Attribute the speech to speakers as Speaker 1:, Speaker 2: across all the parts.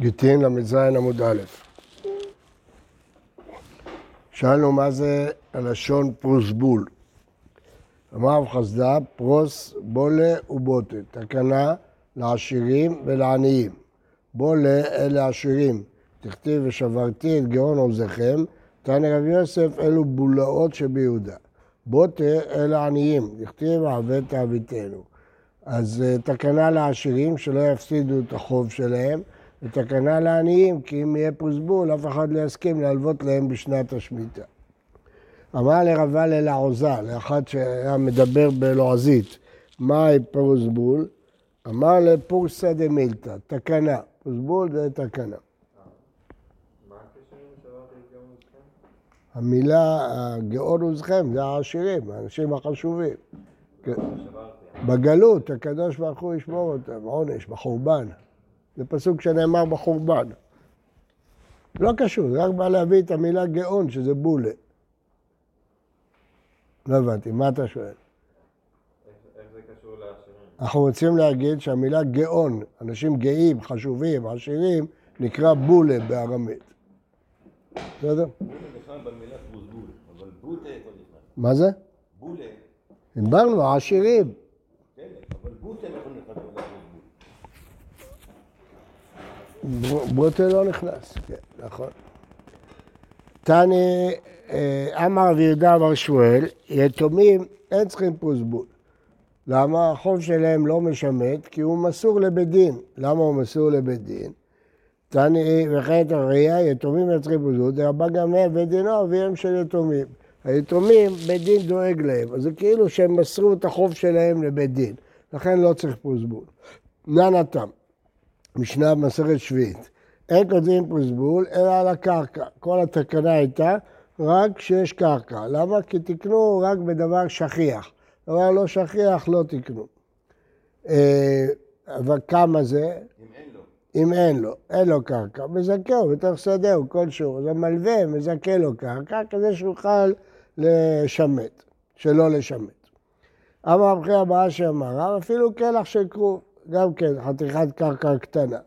Speaker 1: גיטין ל"ז עמוד א'. שאלנו מה זה הלשון פרוסבול. אמר רב חסדה, פרוס, בולה ובוטה, תקנה לעשירים ולעניים. בולה אלה עשירים, תכתיב ושברתי את גאון עוזכם, תנא רבי יוסף אלו בולאות שביהודה. בוטה אלה עניים, תכתיב עבד תעביתנו. אז אה, תקנה לעשירים שלא יפסידו את החוב שלהם, ותקנה לעניים, כי אם יהיה פרוסבול, אף אחד לא יסכים להלוות להם בשנת השמיטה. אמר לרבל אל העוזה, לאחד שהיה מדבר בלועזית, מהי פרוסבול? אמר לפורסא דמילתא, תקנה. פרוסבול זה תקנה. המילה הגאון עוזכם זה העשירים, האנשים החשובים. בגלות הקדוש ברוך הוא ישמור אותם, עונש, בחורבן. זה פסוק שנאמר בחורבן. לא קשור, זה רק בא להביא את המילה גאון, שזה בולה. לא הבנתי, מה אתה שואל? אנחנו רוצים להגיד שהמילה גאון, אנשים גאים, חשובים, עשירים, נקרא בולה בארמית. בסדר? מה זה?
Speaker 2: בולה,
Speaker 1: דיברנו, העשירים.
Speaker 2: כן, אבל בוטה איפה נכנס
Speaker 1: ברוטה לא נכנס, כן, נכון. תני, אה, אמר רבי יהודה בר שמואל, יתומים אין צריכים פרוסבול. למה? החוב שלהם לא משמט, כי הוא מסור לבית דין. למה הוא מסור לבית דין? תני, וכן הראייה, יתומים אין צריכים פרוסבול, דרבה גם הם בית דינו, אביהם של יתומים. היתומים, בית דין דואג להם, אז זה כאילו שהם מסרו את החוב שלהם לבית דין. לכן לא צריך פרוסבול. ננתם. משנה במסכת שביעית. אין כותבים פרוסבול אלא על הקרקע. כל התקנה הייתה רק כשיש קרקע. למה? כי תקנו רק בדבר שכיח. דבר לא שכיח לא תקנו. אה, אבל כמה זה?
Speaker 2: אם אין לו.
Speaker 1: אם אין לו, אין לו קרקע, מזכהו בתוך שדהו כלשהו. אז המלווה מזכה לו קרקע כדי שיוכל לשמט, שלא לשמט. אמר רבי הבאה שאמר, רב אפילו קלח של כרוב, גם כן חתיכת קרקע קטנה.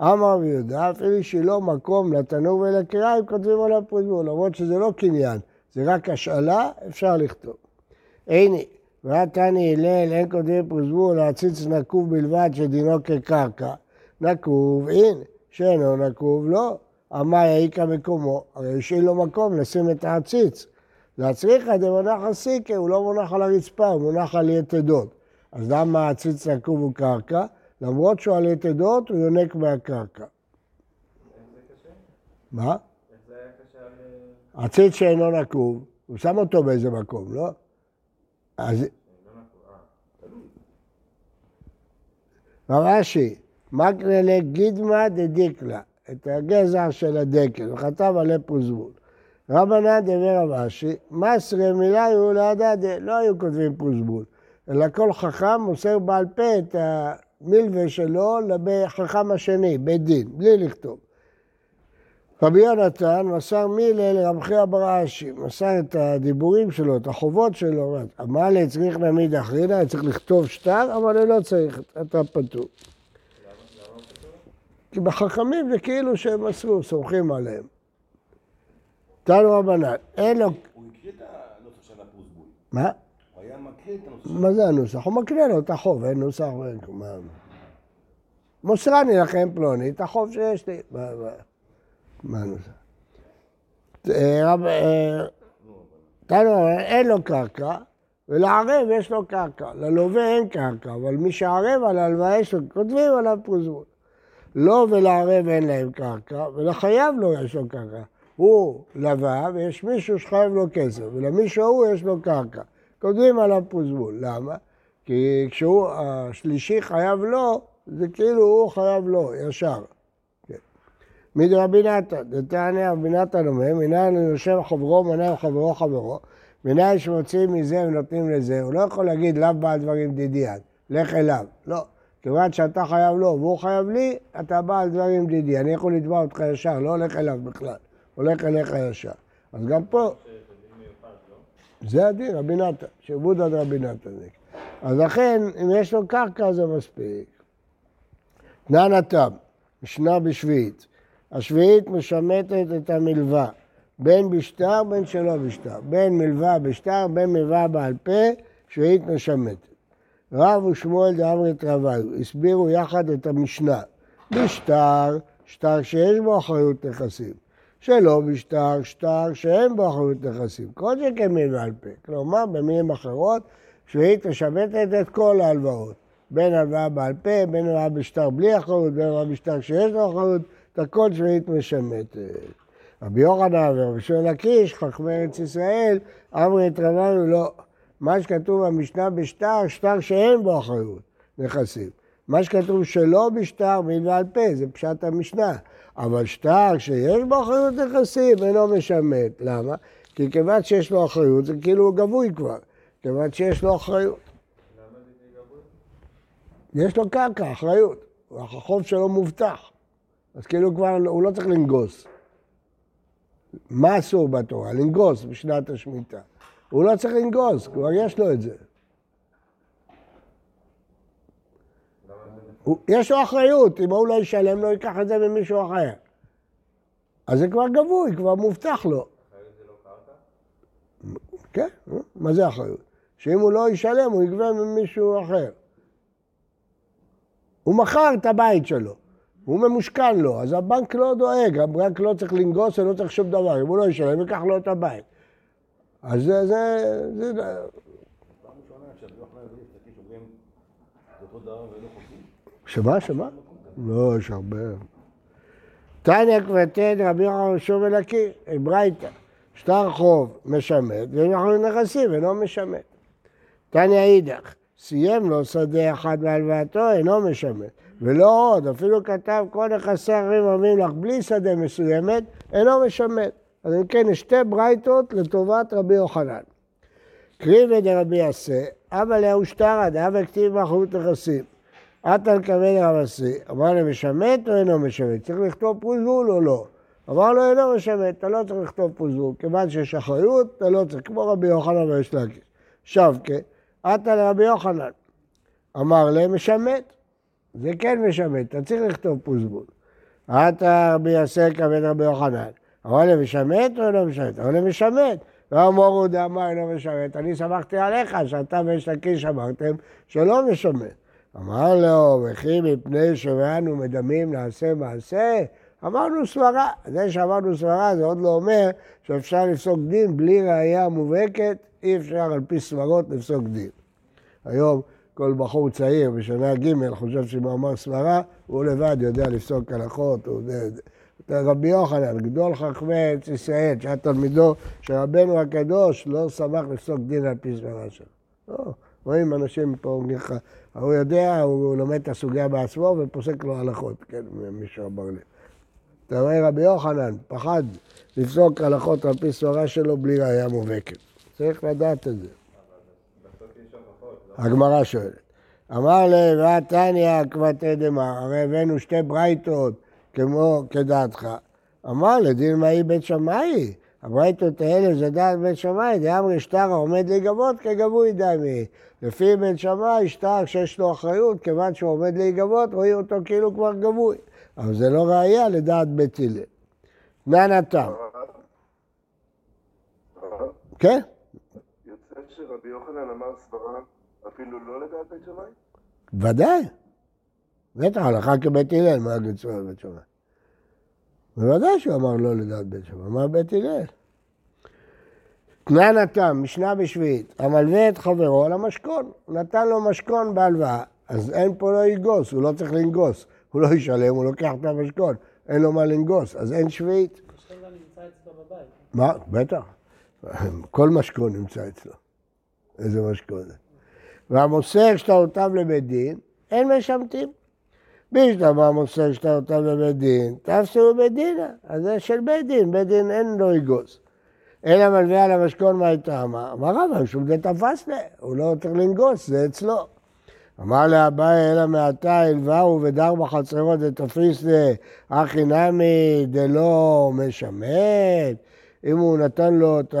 Speaker 1: אמר רבי יהודה, אפילו שלא מקום לתנור ולקריים, כותבים עליו פרוסבול, למרות שזה לא קניין, זה רק השאלה, אפשר לכתוב. הנה, ותני הלל, אין כותבים פרוסבול, להציץ נקוב בלבד שדינו כקרקע. נקוב, הנה, שאינו נקוב, לא. אמר יעיקה מקומו, הרי השאיר לו מקום לשים את העציץ. להצריכה דמונח הסיקה, הוא לא מונח על הרצפה, הוא מונח על יתדות. אז למה העציץ נקוב הוא קרקע? למרות שהוא על יתדות, הוא יונק מהקרקע. מה?
Speaker 3: איך זה קשה על...
Speaker 1: עציץ שאינו נקוב, הוא שם אותו באיזה מקום, לא? אז
Speaker 3: אה.
Speaker 1: רש"י, מקנה לגידמא דדיקלה, את הגזע של הדקל, וכתב עלי פרוזבול. רבנן דבר רב אשי, מסרי מילה היו להדדה, לא היו כותבים פרוזבול, אלא כל חכם מוסר בעל פה את המלווה שלו לחכם השני, בית דין, בלי לכתוב. רבי יונתן מסר מילה לרב חייא בר אשי, מסר את הדיבורים שלו, את החובות שלו, אמר לי צריך נעמיד אחרינה, צריך לכתוב שטר, אבל אני לא צריך, אתה פטור. כי בחכמים זה כאילו שהם מסרו, סומכים עליהם. תנו רבנן, אין לו...
Speaker 2: הוא הקריא את הנוסח של הפרוסבול.
Speaker 1: מה? מה זה הנוסח? הוא מקריא לו את החוב, אין נוסח. אין- מה- מוסרני לכם פלוני, את החוב שיש לי. מה- הנוסח? אה. אה, תנו אין לו קרקע, ולערב יש לו קרקע. ללווה אין קרקע, אבל מי שערב על ההלוואה יש לו, כותבים עליו פרוזבול. לו ולערב אין להם קרקע, ולחייב לו יש לו קרקע. הוא לווה ויש מישהו שחייב לו כסף, ולמישהו ההוא יש לו קרקע. כותבים עליו פרוזבול. למה? כי כשהוא, השלישי חייב לו, זה כאילו הוא חייב לו, ישר. כן. מדרבי נתן, דתניא רבי נתן אומר, מנין יושב חברו, מנין חברו חברו, מנין שמוציאים מזה ונותנים לזה, הוא לא יכול להגיד לאו בעל דברים דידיאן, לך אליו. לא. כיוון שאתה חייב לו והוא חייב לי, אתה בעל דברים דידי. אני יכול לתבוע אותך ישר, לא הולך אליו בכלל. הולך אליך ישר. אז גם פה, זה הדין, רבי נתן, שעבוד עד רבי נתן. אז לכן, אם יש לו קרקע זה מספיק. תנן התם, משנה בשביעית. השביעית משמטת את המלווה, בין בשטר בין שלא בשטר, בין מלווה בשטר, בין מלווה בעל פה, שביעית משמטת. רב ושמואל דאמרת רביו, הסבירו יחד את המשנה. בשטר, שטר שיש בו אחריות נכסים. שלא בשטר, שטר שאין בו אחריות נכסים. כל כמין בעל פה. כלומר, במילים אחרות, שביעית משמטת את כל ההלוואות. בין הלוואה בעל פה, בין הלוואה בשטר בלי אחריות, בין הלוואה בשטר שיש לו אחריות, את הכל שביעית משמטת. רבי יוחנן ורבי שמעון לקיש, חכמי ארץ ישראל, אמרי את רבנו לא. מה שכתוב במשנה בשטר, שטר שאין בו אחריות נכסים. מה שכתוב שלא בשטר מעיל ועל פה, זה פשט המשנה. אבל שטר שיש בו אחריות נכסים אינו משמט. למה? כי כיוון שיש לו אחריות זה כאילו הוא גבוי כבר. כיוון שיש לו אחריות. יש לו קרקע, אחריות. החוב שלו מובטח. אז כאילו כבר הוא לא צריך לנגוס. מה אסור בתורה? לנגוס בשנת השמיטה. הוא לא צריך לנגוס, כבר יש לו את זה.
Speaker 3: למה זה
Speaker 1: הוא, יש לו אחריות, אם הוא לא ישלם, לא ייקח את זה ממישהו אחר. אז זה כבר גבוי, כבר מובטח לו.
Speaker 3: לא?
Speaker 1: כן, נו, מה זה אחריות? שאם הוא לא ישלם, הוא יגבה ממישהו אחר. הוא מכר את הבית שלו, הוא ממושכן לו, אז הבנק לא דואג, הבנק לא צריך לנגוס ולא צריך שום דבר, אם הוא לא ישלם, ייקח לו את הבית. אז זה, זה, זה,
Speaker 2: פעם ראשונה שרבי יוחנן הביא את הקיש אומרים, זה אותו דבר ולא חוקי.
Speaker 1: שמה, שמה? לא, יש הרבה. תניא כבתד רבי יוחנן שוב ולקיר, ברייתא. שטר חוב משמט, ואנחנו נכסים אינו משמט. תניא אידך, סיים לו שדה אחד בהלוואתו, אינו משמט. ולא עוד, אפילו כתב כל נכסי אחרים אומרים לך בלי שדה מסוימת, אינו משמט. אז אם כן, יש שתי ברייתות לטובת רבי יוחנן. קריבי דרבי יסה, אבא להו שטרא דאבא כתיב באחריות נכסים. עטה לקבל רבסי, אמר לו משמט או אינו משמט? צריך לכתוב פוזול או לא? אמר לו אינו משמט, אתה לא צריך לכתוב פוזול, כיוון שיש אחריות, אתה לא צריך, כמו רבי יוחנן ויש להגיד. שבקה, עטה לרבי יוחנן, אמר להם משמט, זה כן משמט, אתה צריך לכתוב פוזבול. עטה רבי יסי כבד רבי יוחנן, אמר להם משמט או אינו משמט? אמר להם משמט. ואמרו דאמר אינו משמט, אני סמכתי עליך שאתה ויש לקיש אמרתם שלא משמט. אמר לו, וכי מפני שאנו מדמים נעשה מעשה? אמרנו סברה. זה שאמרנו סברה זה עוד לא אומר שאפשר לפסוק דין בלי ראייה מובהקת, אי אפשר על פי סברות לפסוק דין. היום כל בחור צעיר בשנה ג' חושב שאם הוא אמר סברה, הוא לבד יודע לפסוק הלכות, הוא. רבי יוחנן, גדול חכמי ארץ ישראל, שהיה תלמידו של רבנו הקדוש, לא שמח לפסוק דין על פי סברה שלו. לא, רואים אנשים פה אומרים הוא יודע, הוא לומד את הסוגיה בעצמו ופוסק לו הלכות, כן, מישהו אמר לי. אתה רואה, רבי יוחנן פחד לפסוק הלכות על פי סברה שלו בלי ראייה מובהקת. צריך לדעת את זה. הגמרא שואלת. אמר להם, ועתניא כבתי דמר, הרי הבאנו שתי ברייתות כמו כדעתך. אמר לדין מאי בית שמאי, הברייתות האלה זה דעת בית שמאי, דאמרי שטר העומד להיגבות כגבוי דמי. לפי בית שמאי, שטר שיש לו אחריות, כיוון שהוא עומד להיגבות, רואים אותו כאילו כבר גבוי. אבל זה לא ראייה לדעת בית הלל. נענתם. כן?
Speaker 4: יוצא שרבי יוחנן אמר סברה אפילו לא לדעת בית שמאי?
Speaker 1: ודאי. בטח, הלכה כבית הלל, מה יגיד סברה בית שמאי? בוודאי שהוא אמר לא לדעת בית שמאי, אמר בית הלל. תנן התם, משנה בשביעית, המלווה את חברו על המשכון, נתן לו משכון בהלוואה, אז אין פה לא יגוס, הוא לא צריך לנגוס, הוא לא ישלם, הוא לוקח את המשכון, אין לו מה לנגוס, אז אין שביעית.
Speaker 5: המשכון גם נמצא אצלו בבית.
Speaker 1: מה? בטח. כל משכון נמצא אצלו. איזה משכון זה. והמוסר שטרותיו לבית דין, אין משמטים. בשלמה מוסר שטרותיו לבית דין, תפסו בבית דינא. אז זה של בית דין, בית דין אין לו יגוס. אלא מלווה על המשכון מה טעמה? אמר רבא, משום זה תפס לה, הוא לא צריך לנגוס, זה אצלו. אמר לאביי, אלא מעתה הלווהו ודר בחצרות ותפריס לה, אחי נמי דלא משמט. אם הוא נתן לו את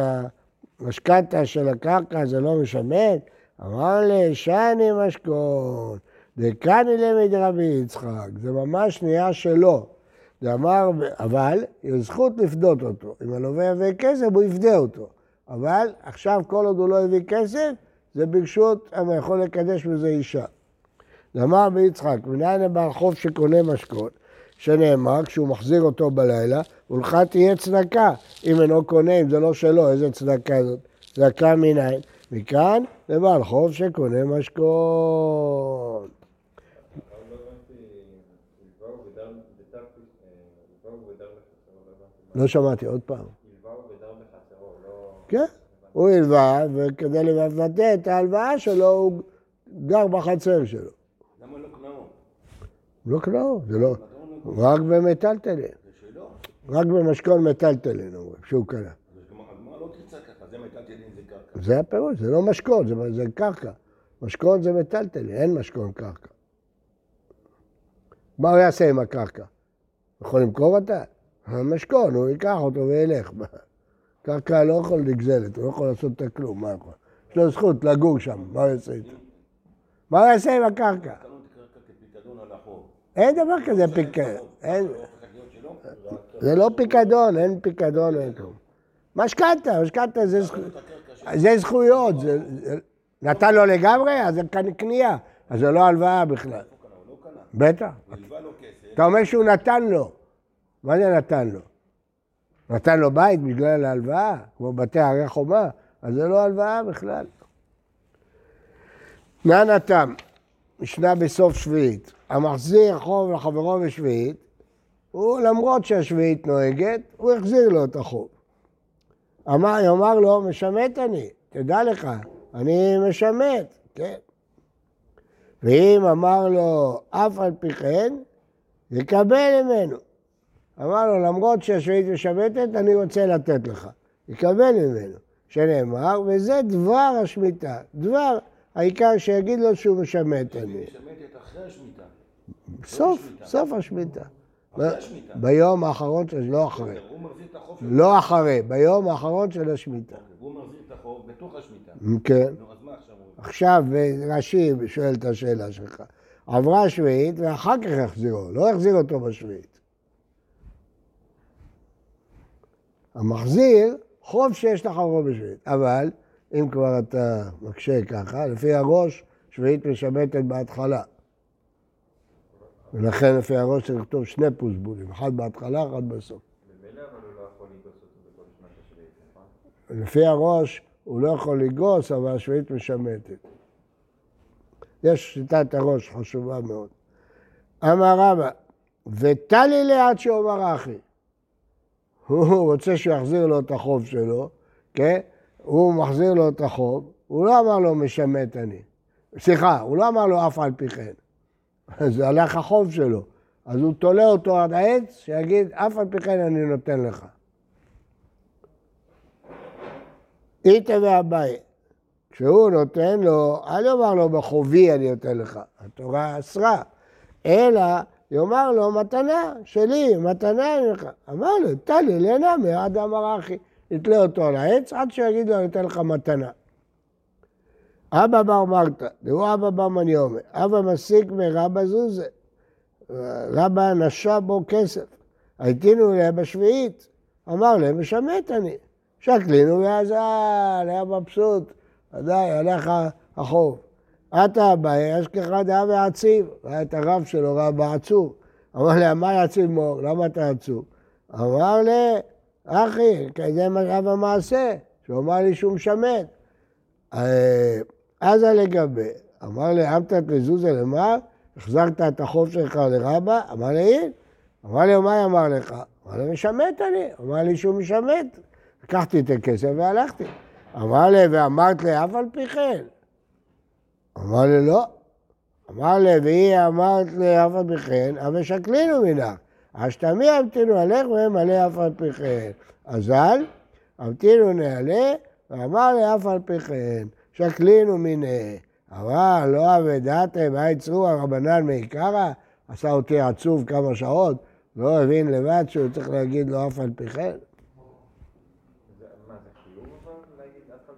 Speaker 1: המשכנתה של הקרקע, זה לא משמט. אמר לי, שאני משכון. דקני למד רבי יצחק, זה ממש נהיה שלו. דאמר, אבל יש זכות לפדות אותו. אם הלווה יביא כסף, הוא יפדה אותו. אבל עכשיו, כל עוד הוא לא הביא כסף, זה ברשות, אבל יכול לקדש בזה אישה. דאמר רבי יצחק, מנין הבעל חוב שקונה משקות, שנאמר, כשהוא מחזיר אותו בלילה, ולך תהיה צדקה. אם אינו קונה, אם זה לא שלו, איזה צדקה זאת? צדקה מנין? מכאן לבעל חוב שקונה משקות.
Speaker 3: אבל לא הבנתי, הלווהו ודר בדר, אה, הלווהו ודר בחצרו, לא
Speaker 1: שמעתי, עוד פעם.
Speaker 3: לא...
Speaker 1: כן, הוא הלווה, וכדי לבטא את ההלוואה שלו, הוא גר בחצר שלו.
Speaker 2: למה לא קנאו?
Speaker 1: לא קנאו, זה לא... רק במטלטלין. רק במשכון מטלטלין אומרים, שהוא קנה.
Speaker 2: לא זה
Speaker 1: הפירוש, זה לא משכון, זה, זה קרקע. משכון זה מטלטלין, אין משכון קרקע. מה הוא יעשה עם הקרקע? יכול למכור אותה? המשכון, הוא ייקח אותו וילך. קרקע לא יכול לגזלת, הוא לא יכול לעשות את כלום, מה יכול? יש לו זכות לגור שם, מה הוא יעשה איתו? מה הוא יעשה עם הקרקע? אין דבר כזה פיקדון.
Speaker 2: זה לא
Speaker 1: לא פיקדון, אין פיקדון, אין כלום. משכנתה, משכנתה זה זכויות. נתן לו לגמרי, אז זה קנייה. אז זה לא הלוואה בכלל.
Speaker 2: לא קנה.
Speaker 1: בטח. אתה אומר שהוא נתן לו. מה זה נתן לו? נתן לו בית בגלל ההלוואה, כמו בתי הרי חומה, אז זה לא הלוואה בכלל. נא נתם, משנה בסוף שביעית. המחזיר חוב לחברו בשביעית, הוא למרות שהשביעית נוהגת, הוא החזיר לו את החוב. אמר, יאמר לו, משמט אני, תדע לך, אני משמט, כן. ואם אמר לו, אף על פי כן, יקבל ממנו. אמר לו, למרות שהשביעית משמטת, אני רוצה לתת לך. יקבל ממנו. שנאמר, וזה דבר השמיטה. דבר, העיקר שיגיד לו שהוא משמט אני.
Speaker 2: משמטת אחרי השמיטה.
Speaker 1: סוף. סוף השמיטה. ביום האחרון של, לא אחרי.
Speaker 2: הוא מחזיר את החוב.
Speaker 1: לא אחרי, ביום האחרון של השמיטה.
Speaker 2: הוא מחזיר את החוב בתוך השמיטה.
Speaker 1: כן.
Speaker 2: עכשיו.
Speaker 1: עכשיו רש"י שואל את השאלה שלך. עברה השביעית ואחר כך יחזירו, לא יחזיר אותו בשביעית. המחזיר, חוב שיש לך רוב בשביעית. אבל אם כבר אתה מקשה ככה, לפי הראש, שביעית משמטת בהתחלה. ולכן לפי הראש צריך לכתוב שני פוסבולים, אחד בהתחלה, אחד בסוף.
Speaker 3: לא נכון?
Speaker 1: לפי הראש הוא לא יכול לגרוס, אבל השביעית משמטת. יש שיטת הראש חשובה מאוד. אמר רבא, ותלי לי עד שאומר אחי. הוא רוצה שהוא יחזיר לו את החוב שלו, כן? הוא מחזיר לו את החוב, הוא לא אמר לו משמט אני. סליחה, הוא לא אמר לו אף על פי כן. זה הלך החוב שלו. אז הוא תולה אותו עד העץ, שיגיד, אף על פי כן אני נותן לך. איתא ואביי. כשהוא נותן לו, אל יאמר לו בחובי אני נותן לך, התורה אסרה, אלא יאמר לו מתנה שלי, מתנה אני לך. אמר לו, תן לי ליהנה מעד אמר אחי. יתלה אותו על העץ עד שיגיד לו, אני אתן לך מתנה. אבא בר מרתא, דהו אבא בר מניומי, אבא מסיק מרבא זוזה. רבא נשע בו כסף. הייתינו להם בשביעית. אמר להם, משמט אני. שקלינו ועזל, היה מבסוט, ודאי, עליך החוב. עתה אביי, אשכחה דעה ועציב. היה את הרב שלו, רב העצוב. אמר לי, מה יציב מור? למה אתה עצוב? אמר לי, אחי, זה רב המעשה, שהוא אמר לי שהוא משמט. אה, אז לגבי, אמר לי, אמת את מזוזה למה? החזרת את החוב שלך לרבא? אמר לי, אין. אמר לי, מה אמר לך? אמר לי, משמט אני. אמר לי שהוא משמט. לקחתי את הכסף והלכתי. אמר לי, ואמרת לי, אף על פי כן. אמר לי, לא. אמר לי, והיא אמרת לי, אף על פי כן, אבל שקלינו מנך. השתמי המתינו עליך עלי אף על פי כן. אזל, המתינו נעלה, ואמר לי, אף על פי כן, שקלינו מיניה. אבל לא אבדתם, מה יצרו הרבנן מעיקרא? עשה אותי עצוב כמה שעות, לא הבין לבד שהוא צריך להגיד לו אף על פי כן.
Speaker 3: על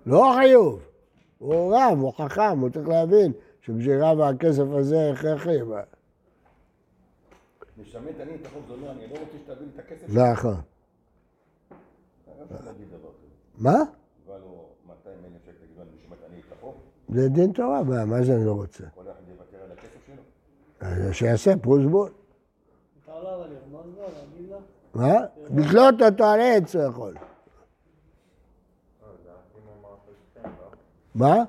Speaker 1: לא חיוב. הוא רב, הוא חכם, הוא צריך להבין שבשביל רב הכסף הזה הכרחי.
Speaker 2: משמט אני את החוב, זה אומר, אני לא רוצה שתביא לי את הכסף.
Speaker 1: נכון. מה?
Speaker 2: בא לו 200 אלף שקל, תגיד לו, אני משמט אני את החוב,
Speaker 1: זה דין תורה, מה, זה אני לא רוצה? אז שיעשה
Speaker 5: לו?
Speaker 1: מה? לתלות אותו על עץ הוא יכול.
Speaker 3: לא, זה רק אם הוא אמר חלקכם, לא?
Speaker 1: מה?
Speaker 3: זה רק אם הוא אמר חלקכם.
Speaker 1: כן?
Speaker 5: לא, זה כדי שיגיד לך. כאילו, מתעקש שיגיד לך אתה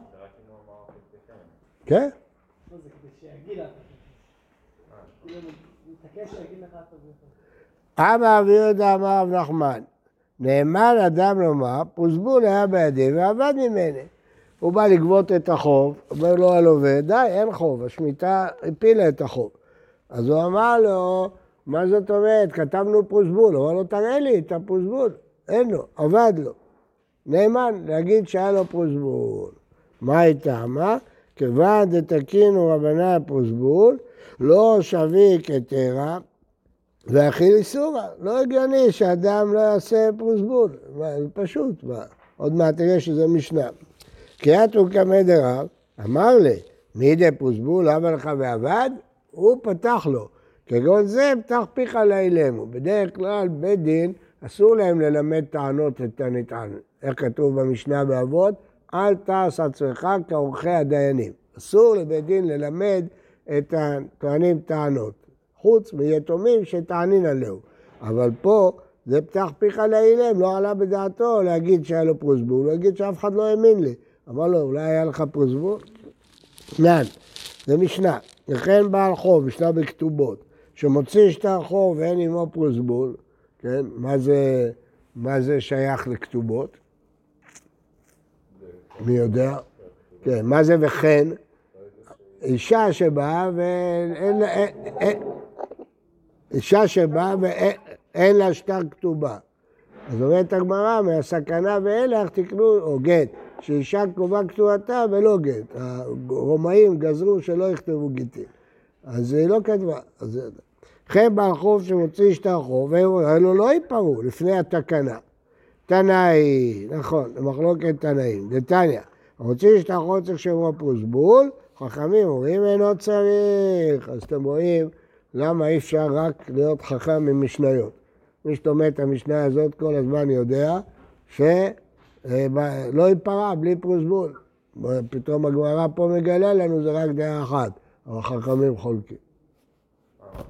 Speaker 5: זה.
Speaker 1: אבא רבי יהודה אמר רב נחמן, נאמן אדם לומר, פרוסבול היה בידי ועבד ממני. הוא בא לגבות את החוב, אומר לו הלווה, די, אין חוב, השמיטה הפילה את החוב. אז הוא אמר לו, מה זאת אומרת, כתבנו פרוסבול, הוא אמר לו, תראה לי את הפרוסבול, אין לו, עבד לו. נאמן, להגיד שהיה לו פרוסבול. מה הייתה? מה? כיוון דתקינו רבני הפרוסבול, לא שבי כתרא, ואכיל איסורא. לא הגיוני שאדם לא יעשה פרוסבול. מה, זה פשוט, מה? עוד מעט תראה שזה משנה. קריאת וקמא דרב, אמר לי, מי דה פרוסבול, למה לך ועבד? הוא פתח לו. כגון זה, פתח פיך לאילמו. בדרך כלל, בית דין, אסור להם ללמד טענות את הנטען. איך כתוב במשנה באבות? אל תעש עצמך כעורכי הדיינים. אסור לבית דין ללמד את הטוענים טענות. חוץ מיתומים שטענין עליהו. אבל פה זה פתח פיך לאילם, לא עלה בדעתו להגיד שהיה לו פרוסבול, הוא יגיד שאף אחד לא האמין לי. אמר לו, אולי היה לך פרוסבול? נן, זה משנה. וכן בעל חוב, משנה בכתובות, שמוציא שטר חוב ואין עמו פרוסבול, כן? מה זה, מה זה שייך לכתובות? מי יודע? כן, מה זה וכן? אישה שבאה ואין לה... אישה שבאה ואין לה שטר כתובה. אז אומרת הגמרא, מהסכנה ואילך תקנו, או גט, שאישה קרובה כתובתה ולא גט. הרומאים גזרו שלא יכתבו גיטים. אז היא לא כתבה. אז וכן בעל חוב שמוציא שטר חוב, אלו לא ייפרעו לפני התקנה. תנאי, נכון, מחלוקת תנאים. דתניא, המוציא שטר חוב צריך שיאמרו פרוסבול, חכמים אומרים אינו צריך. אז אתם רואים למה אי אפשר רק להיות חכם ממשניות. מי שלומד את המשנה הזאת כל הזמן יודע שלא ייפרע בלי פרוסבול. פתאום הגמרא פה מגלה לנו זה רק דעה אחת, אבל חכמים חולקים.
Speaker 3: החכמים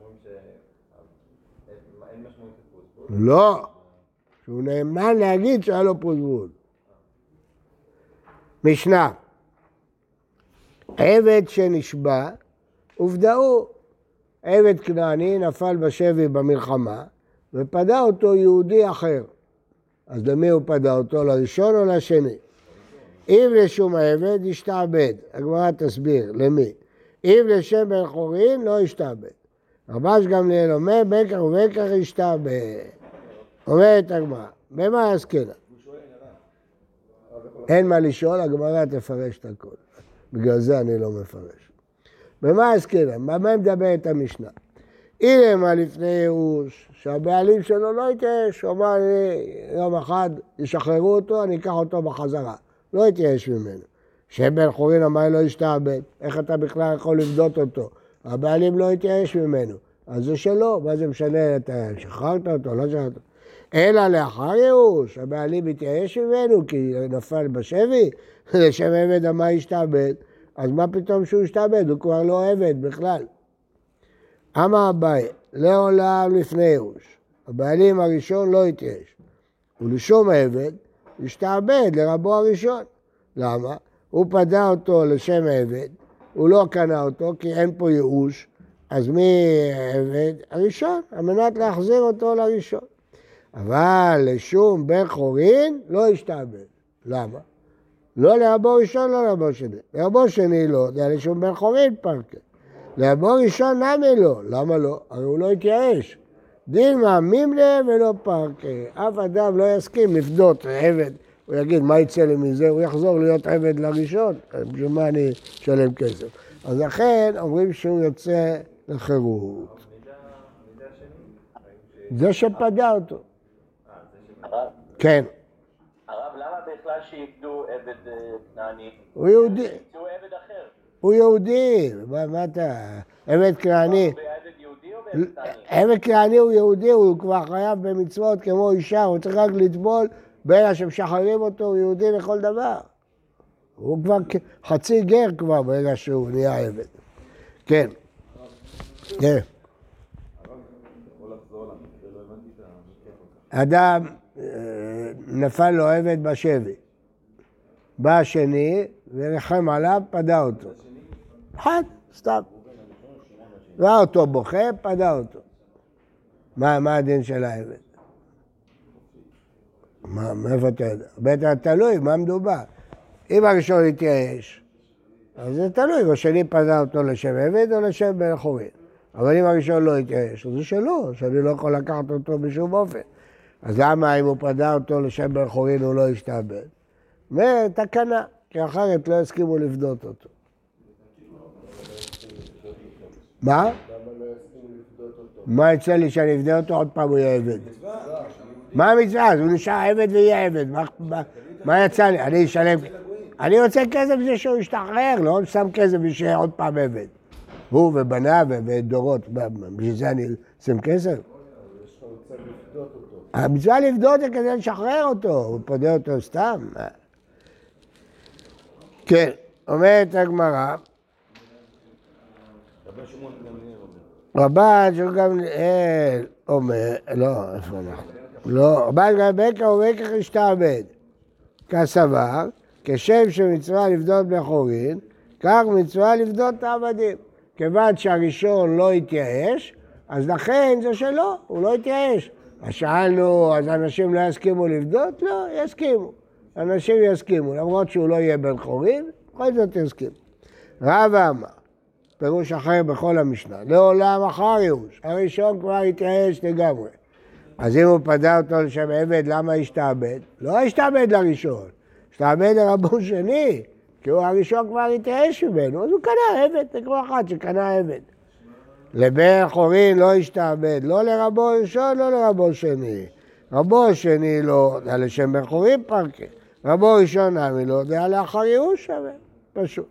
Speaker 3: אומרים שאין משמעות לפרוספול.
Speaker 1: לא, שהוא נאמן להגיד שהיה לו פרוסבול. משנה, עבד שנשבע, עובדאו. עבד כנעני נפל בשבי במלחמה, ופדה אותו יהודי אחר. אז למי הוא פדה אותו? לראשון או לשני? אם לשום עבד, ישתעבד. הגמרא תסביר, למי? אם לשם בן חורין, לא ישתעבד. רבש גמליאל אומר, ובין כך ישתעבד. אומרת הגמרא, במה עסקנה? אין מה לשאול, הגמרא תפרש את הכל. בגלל זה אני לא מפרש. במה עסקנה? במה מדברת המשנה? הנה מה לפני ייאוש, שהבעלים שלו לא התייאש, הוא אמר לי, יום אחד ישחררו אותו, אני אקח אותו בחזרה. לא התייאש ממנו. שם בן חורין אמר לו ישתעבד, איך אתה בכלל יכול לבדות אותו? הבעלים לא התייאש ממנו, אז זה שלו, מה זה משנה, אתה שחררת אותו, לא שחררת אותו. אלא לאחר ייאוש, הבעלים מתייאש ממנו כי נפל בשבי, לשם עבד אמר ישתעבד, אז מה פתאום שהוא ישתעבד, הוא כבר לא עבד בכלל. אמר אביי, לעולם לפני ייאוש, הבעלים הראשון לא התייאש, ולשום עבד, השתעבד לרבו הראשון. למה? הוא פדה אותו לשם עבד, הוא לא קנה אותו כי אין פה ייאוש, אז מי עבד? הראשון, על מנת להחזיר אותו לראשון. אבל לשום בן חורין לא השתעבד. למה? לא לרבו ראשון, לא לרבו שני. לרבו שני לא, זה היה לשום בן חורין פרקה. לרבו ראשון למה לא? למה לא? הרי הוא לא התייאש. דילמה מימלה ולא פרקה. אף אדם לא יסכים לפדות עבד. הוא יגיד, מה יצא לי מזה? הוא יחזור להיות עבד לראשון. בשביל מה אני אשלם כסף? אז לכן אומרים שהוא יוצא לחירות. זה שפדה אותו.
Speaker 3: אה,
Speaker 6: הרב,
Speaker 1: כן.
Speaker 6: הרב, למה בכלל שאיבדו עבד אה, כנעני?
Speaker 1: הוא יהודי.
Speaker 6: ימצאו עבד אחר.
Speaker 1: הוא יהודי, מה, אתה... עבד כנעני. עבד כנעני הוא יהודי, הוא כבר חייב במצוות כמו אישה, הוא צריך רק לטבול, בין שמשחררים אותו, הוא יהודי לכל דבר. הוא כבר חצי גר כבר ברגע שהוא נהיה עבד. כן. כן.
Speaker 2: לא.
Speaker 1: אדם, אה, נפל לו עבד בשבי. בא השני ורחם עליו, פדה אותו. אחד, סתם. ראה אותו בוכה, פדה אותו. מה, מה הדין של העבד? מה, מאיפה אתה יודע? בטח תלוי, מה מדובר? אם הראשון התייאש, אז זה תלוי, אם השני פדה אותו לשם עבד או לשם בן חורין. אבל אם הראשון לא התייאש, אז זה שלו, שאני לא יכול לקחת אותו בשום אופן. אז למה אם הוא פדה אותו לשם בן חורין הוא לא ישתעבד? ותקנה, כי אחרת לא יסכימו לפדות אותו. מה? מה יצא לי שאני אפדה אותו עוד פעם הוא יהיה עבד? מה המצווה? אז הוא נשאר עבד ויהיה עבד. מה- יצא לי? אני אשלם... אני רוצה כסף בשביל שהוא ישתחרר, לא שם כסף בשביל שיהיה עוד פעם עבד. הוא ובניו ודורות, בשביל זה אני אשים כסף? המצווה לבדות זה כדי לשחרר אותו, הוא פודה אותו סתם. כן, אומרת הגמרא,
Speaker 2: רבי שמעון גמליאל אומר.
Speaker 1: רבן גמליאל אומר, לא, איפה אנחנו? לא, רבן גמליאל בקר ובקר השתעבד. כסבר, כשם שמצווה לפדות בני חורין, כך מצווה לפדות את העבדים. כיוון שהראשון לא התייאש, אז לכן זה שלו, הוא לא התייאש. אז שאלנו, אז אנשים לא יסכימו לפדות? לא, יסכימו. אנשים יסכימו, למרות שהוא לא יהיה בן חורין, בכל זאת יסכימו. רבא אמר, פירוש אחר בכל המשנה, לעולם אחר ייאוש, הראשון כבר התייאש לגמרי. אז אם הוא פדה אותו לשם עבד, למה השתעבד? לא השתעבד לראשון, השתעבד לרבו שני, כי הוא הראשון כבר התייאש ממנו, אז הוא קנה עבד, זה כמו אחד שקנה עבד. לבן חורין לא השתעבד, לא לרבו ראשון, לא לרבו שני. רבו שני לא, זה לשם בן חורין פרקה. רבו ראשון נמי לא, זה לאחר ייאוש שווה, פשוט.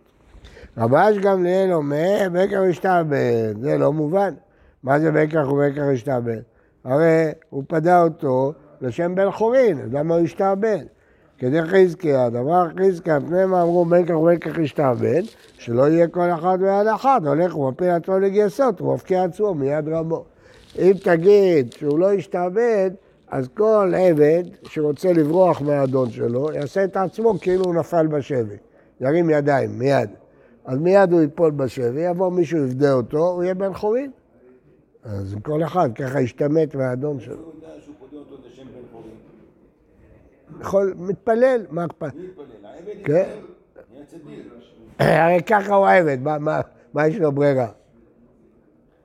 Speaker 1: רבש גמליאל אומר, בקר השתעבד, זה לא מובן. מה זה בקר ובקר השתעבד? הרי הוא פדה אותו לשם בן חורין, למה הוא השתעבד? כדי חזקיה, דבר חזקיה, פני מה אמרו בקר ובקר השתעבד, שלא יהיה כל אחד ביד אחת, הולך ומפיל עצמו לגייסות, הוא מפקיע עצמו מיד רבו. אם תגיד שהוא לא ישתעבד, אז כל עבד שרוצה לברוח מהאדון שלו, יעשה את עצמו כאילו הוא נפל בשבי. ירים ידיים, מיד. אז מיד הוא ייפול בשבי, יבוא מישהו יפדה אותו, הוא יהיה בן חורין. אז כל אחד ככה ישתמט מהאדון שלו.
Speaker 2: הוא יודע שהוא פודה אותו לשם בן חורין.
Speaker 1: יכול, מתפלל, מה אכפת?
Speaker 2: מי יתפלל? העבד
Speaker 1: כן. הרי ככה הוא העבד, מה, יש לו ברירה?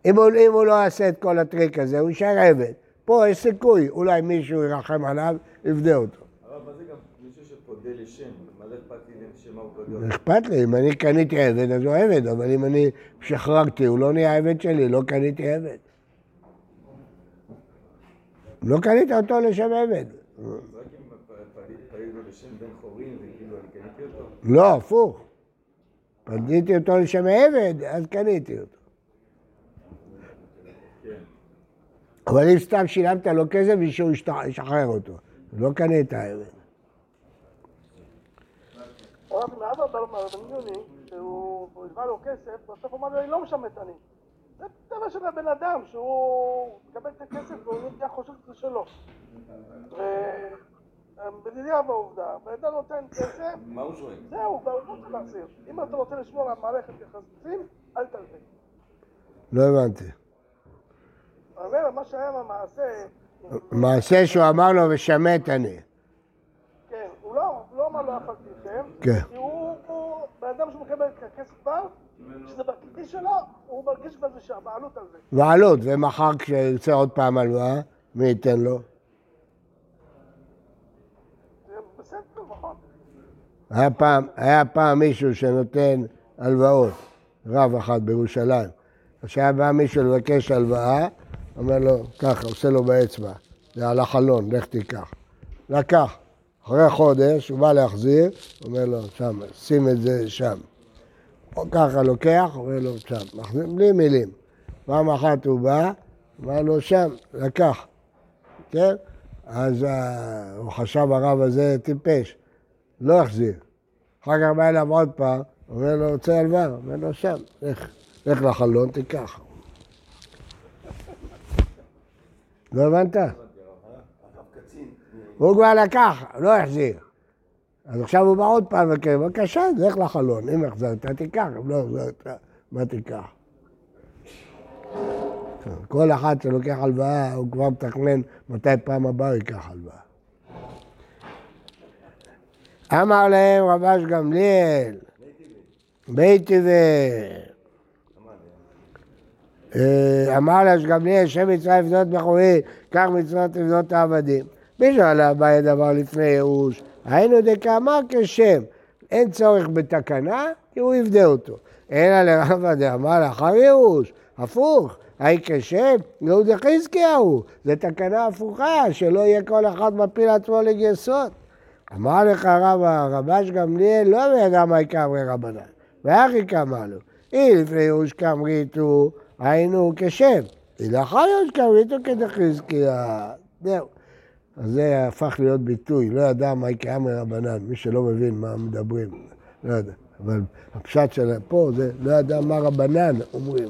Speaker 1: אם הוא, אם הוא לא יעשה את כל הטריק הזה, הוא יישאר עבד. פה יש סיכוי, אולי מישהו ירחם עליו, יפדה אותו.
Speaker 3: הרב, מה זה גם מישהו שפודה לשם? מה זה אכפת לי לשם מה הוא פודה?
Speaker 1: לא אכפת לי, אם אני קניתי עבד, אז הוא עבד, אבל אם אני שחררתי, הוא לא נהיה עבד שלי, לא קניתי עבד. לא קנית אותו לשם עבד.
Speaker 3: אז רק אם פדיתי לו לשם בן חורין, זה כאילו אני קניתי אותו?
Speaker 1: לא, הפוך. פדיתי אותו לשם עבד, אז קניתי אותו. אבל אם סתם שילמת לו כסף ישת- ישחרר אותו, לא קנית עבד.
Speaker 5: הרב הלווה לו כסף, בסוף הוא אמר לו, אני לא משמט אני. זה טבע של הבן אדם, שהוא מקבל את הכסף והוא נהיה חושב שזה שלו. ובדידיה בעובדה, בן אדם נותן כסף,
Speaker 2: מה הוא שואל?
Speaker 5: זהו, הוא רוצה להחזיר. אם אתה רוצה לשמור על מערכת יחסים, אל תלווה.
Speaker 1: לא הבנתי.
Speaker 5: אומר, מה שהיה במעשה,
Speaker 1: מעשה שהוא אמר לו, ושמט אני.
Speaker 5: כן, הוא לא, לא אמר לו אף על פי כן. כי הוא, בן אדם שמקבל את הכסף כבר, שזה בכיס שלו, הוא מרגיש בזה שהבעלות על זה.
Speaker 1: בעלות, ומחר כשירצה עוד פעם הלוואה, מי ייתן לו?
Speaker 5: זה בסדר, נכון.
Speaker 1: היה פעם, היה פעם מישהו שנותן הלוואות, רב אחד בירושלים. כשהיה בא מישהו לבקש הלוואה, אומר לו, ככה, עושה לו באצבע, זה על החלון, לך תיקח. לקח. אחרי חודש, הוא בא להחזיר, אומר לו, שם, שים את זה שם. או ככה לוקח, אומר לו שם, מחזיר בלי מילים. פעם אחת הוא בא, אמר לו שם, לקח, כן? אז אה, הוא חשב הרב הזה טיפש, לא החזיר. אחר כך בא אליו עוד פעם, אומר לו, רוצה הלוואה? אומר לו, שם, לך, לך לחלון, תיקח. לא הבנת? הוא כבר לקח, לא החזיר. אז עכשיו הוא בא עוד פעם וכן, בבקשה, לך לחלון, אם החזרת, תיקח, אם לא החזרת, מה תיקח? כל אחד שלוקח הלוואה, הוא כבר מתכנן מתי פעם הבאה ייקח הלוואה. אמר להם רבש גמליאל, בית טבעי. אה, אמר לה שגמליאל, שם מצווה לבנות בחורים, כך מצוות לבנות העבדים. מי שאלה אביי דבר לפני ייאוש? היינו דקאמר כשם. אין צורך בתקנה, כי הוא יפדה אותו. אלא לרבא דאמר לאחר ייאוש, הפוך. היי כשם, יהודה חזקיהו. זו תקנה הפוכה, שלא יהיה כל אחד מפיל עצמו לגייסות. אמר לך רבא, רבש גמליאל לא ידע מה יקמרי רבנן. ואחי קמא לו. אי לפני ייאוש קמריתו, היינו כשם. לאחר ייאוש קמריתו כדחזקיה. זהו. אז זה הפך להיות ביטוי, לא ידע מה יקרה מרבנן, מי שלא מבין מה מדברים, לא יודע. אבל הפשט של פה זה לא ידע מה רבנן אומרים.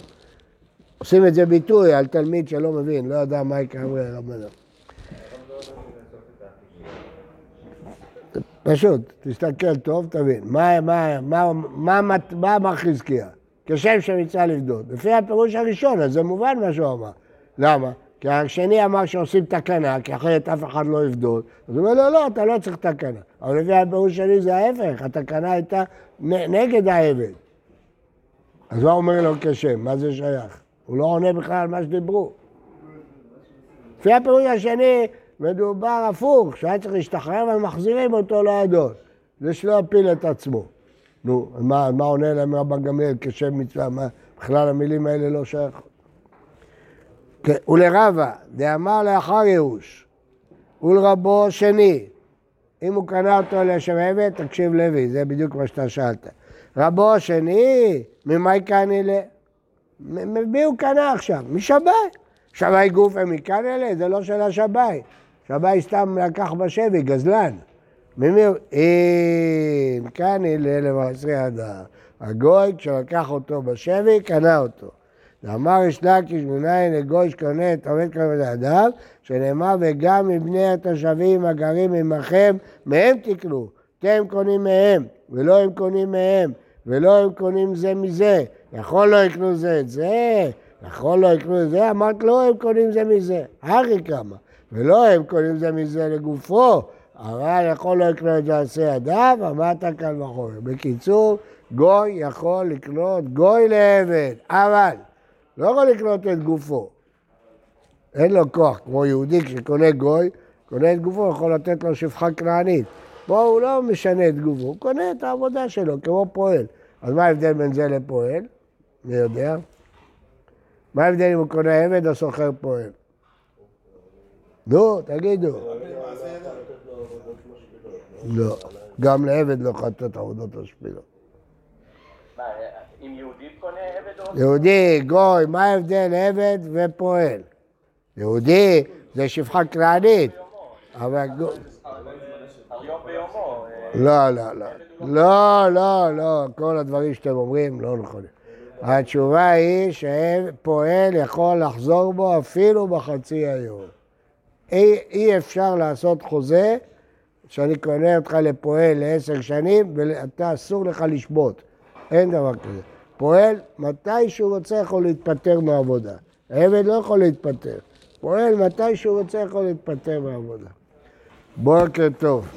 Speaker 1: עושים את זה ביטוי על תלמיד שלא מבין, לא ידע מה יקרה מרבנן. פשוט, תסתכל טוב, תבין. מה, מה, מה, מה, מה, מה אמר חזקיה? כשם שמצווה לבדות. לפי הפירוש הראשון, אז זה מובן מה שהוא אמר. למה? כי השני אמר שעושים תקנה, כי אחרת אף אחד לא יבדות. אז הוא אומר לו, לא, אתה לא צריך תקנה. אבל לפי הפירוש שלי זה ההפך, התקנה הייתה נגד העבד. אז מה אומר לו כשם? מה זה שייך? הוא לא עונה בכלל על מה שדיברו. לפי הפירוש השני, מדובר הפוך, שהיה צריך להשתחרר ומחזירים אותו לאדון. זה שלא יפיל את עצמו. נו, מה, מה עונה להם רבן גמליאל כשם מצווה? מה, בכלל המילים האלה לא שייכות. כן, ולרבה, דאמר לאחר ייאוש, ולרבו שני, אם הוא קנה אותו לשם עבד, תקשיב לוי, זה בדיוק מה שאתה שאלת. רבו השני, ממאי קני ל... ממי הוא קנה עכשיו? משמאי. שמאי גופי מקני ל? זה לא של השמאי. שמאי סתם לקח בשבי, גזלן. ממי הוא? אם קני ל למעשרי אדם. הגוי, כשלקח אותו בשבי, קנה אותו. ואמר יש לקיש מנין לגוי שקונה את עובד כבוד האדם, שנאמר וגם מבני התושבים הגרים עמכם, מהם תקנו, אתם קונים מהם, ולא הם קונים מהם, ולא הם קונים זה מזה, יכול לא יקנו זה את זה, יכול לא יקנו את זה, אמרת לא הם קונים זה מזה, הרי כמה, ולא הם קונים זה מזה לגופו, אבל יכול לא יקנו את זה עשה ידיו, אמרת כאן וחומר. בקיצור, גוי יכול לקנות גוי לעבד, אבל לא יכול לקנות את גופו. אין לו כוח, כמו יהודי כשקונה גוי, קונה את גופו, יכול לתת לו שפחה כנענית. פה הוא לא משנה את גופו, הוא קונה את העבודה שלו כמו פועל. אז מה ההבדל בין זה לפועל? מי יודע? מה ההבדל אם הוא קונה עבד או סוחר פועל? נו, תגידו. לא, גם לעבד לא יכול לתת עבודות משפילות.
Speaker 6: אם יהודי קונה עבד או...
Speaker 1: יהודי, גוי, מה ההבדל עבד ופועל? יהודי זה שפחה כנענית, אבל גוי...
Speaker 6: אה,
Speaker 1: לא, לא, לא. לא, לא, לא, כל הדברים שאתם אומרים לא נכונים. התשובה היא שפועל יכול לחזור בו אפילו בחצי היום. אי, אי אפשר לעשות חוזה שאני קונה אותך לפועל לעשר שנים ואתה אסור לך לשבות. אין דבר כזה. פועל, מתי שהוא רוצה יכול להתפטר מהעבודה. עבד לא יכול להתפטר. פועל, מתי שהוא רוצה יכול להתפטר מהעבודה. בוקר טוב.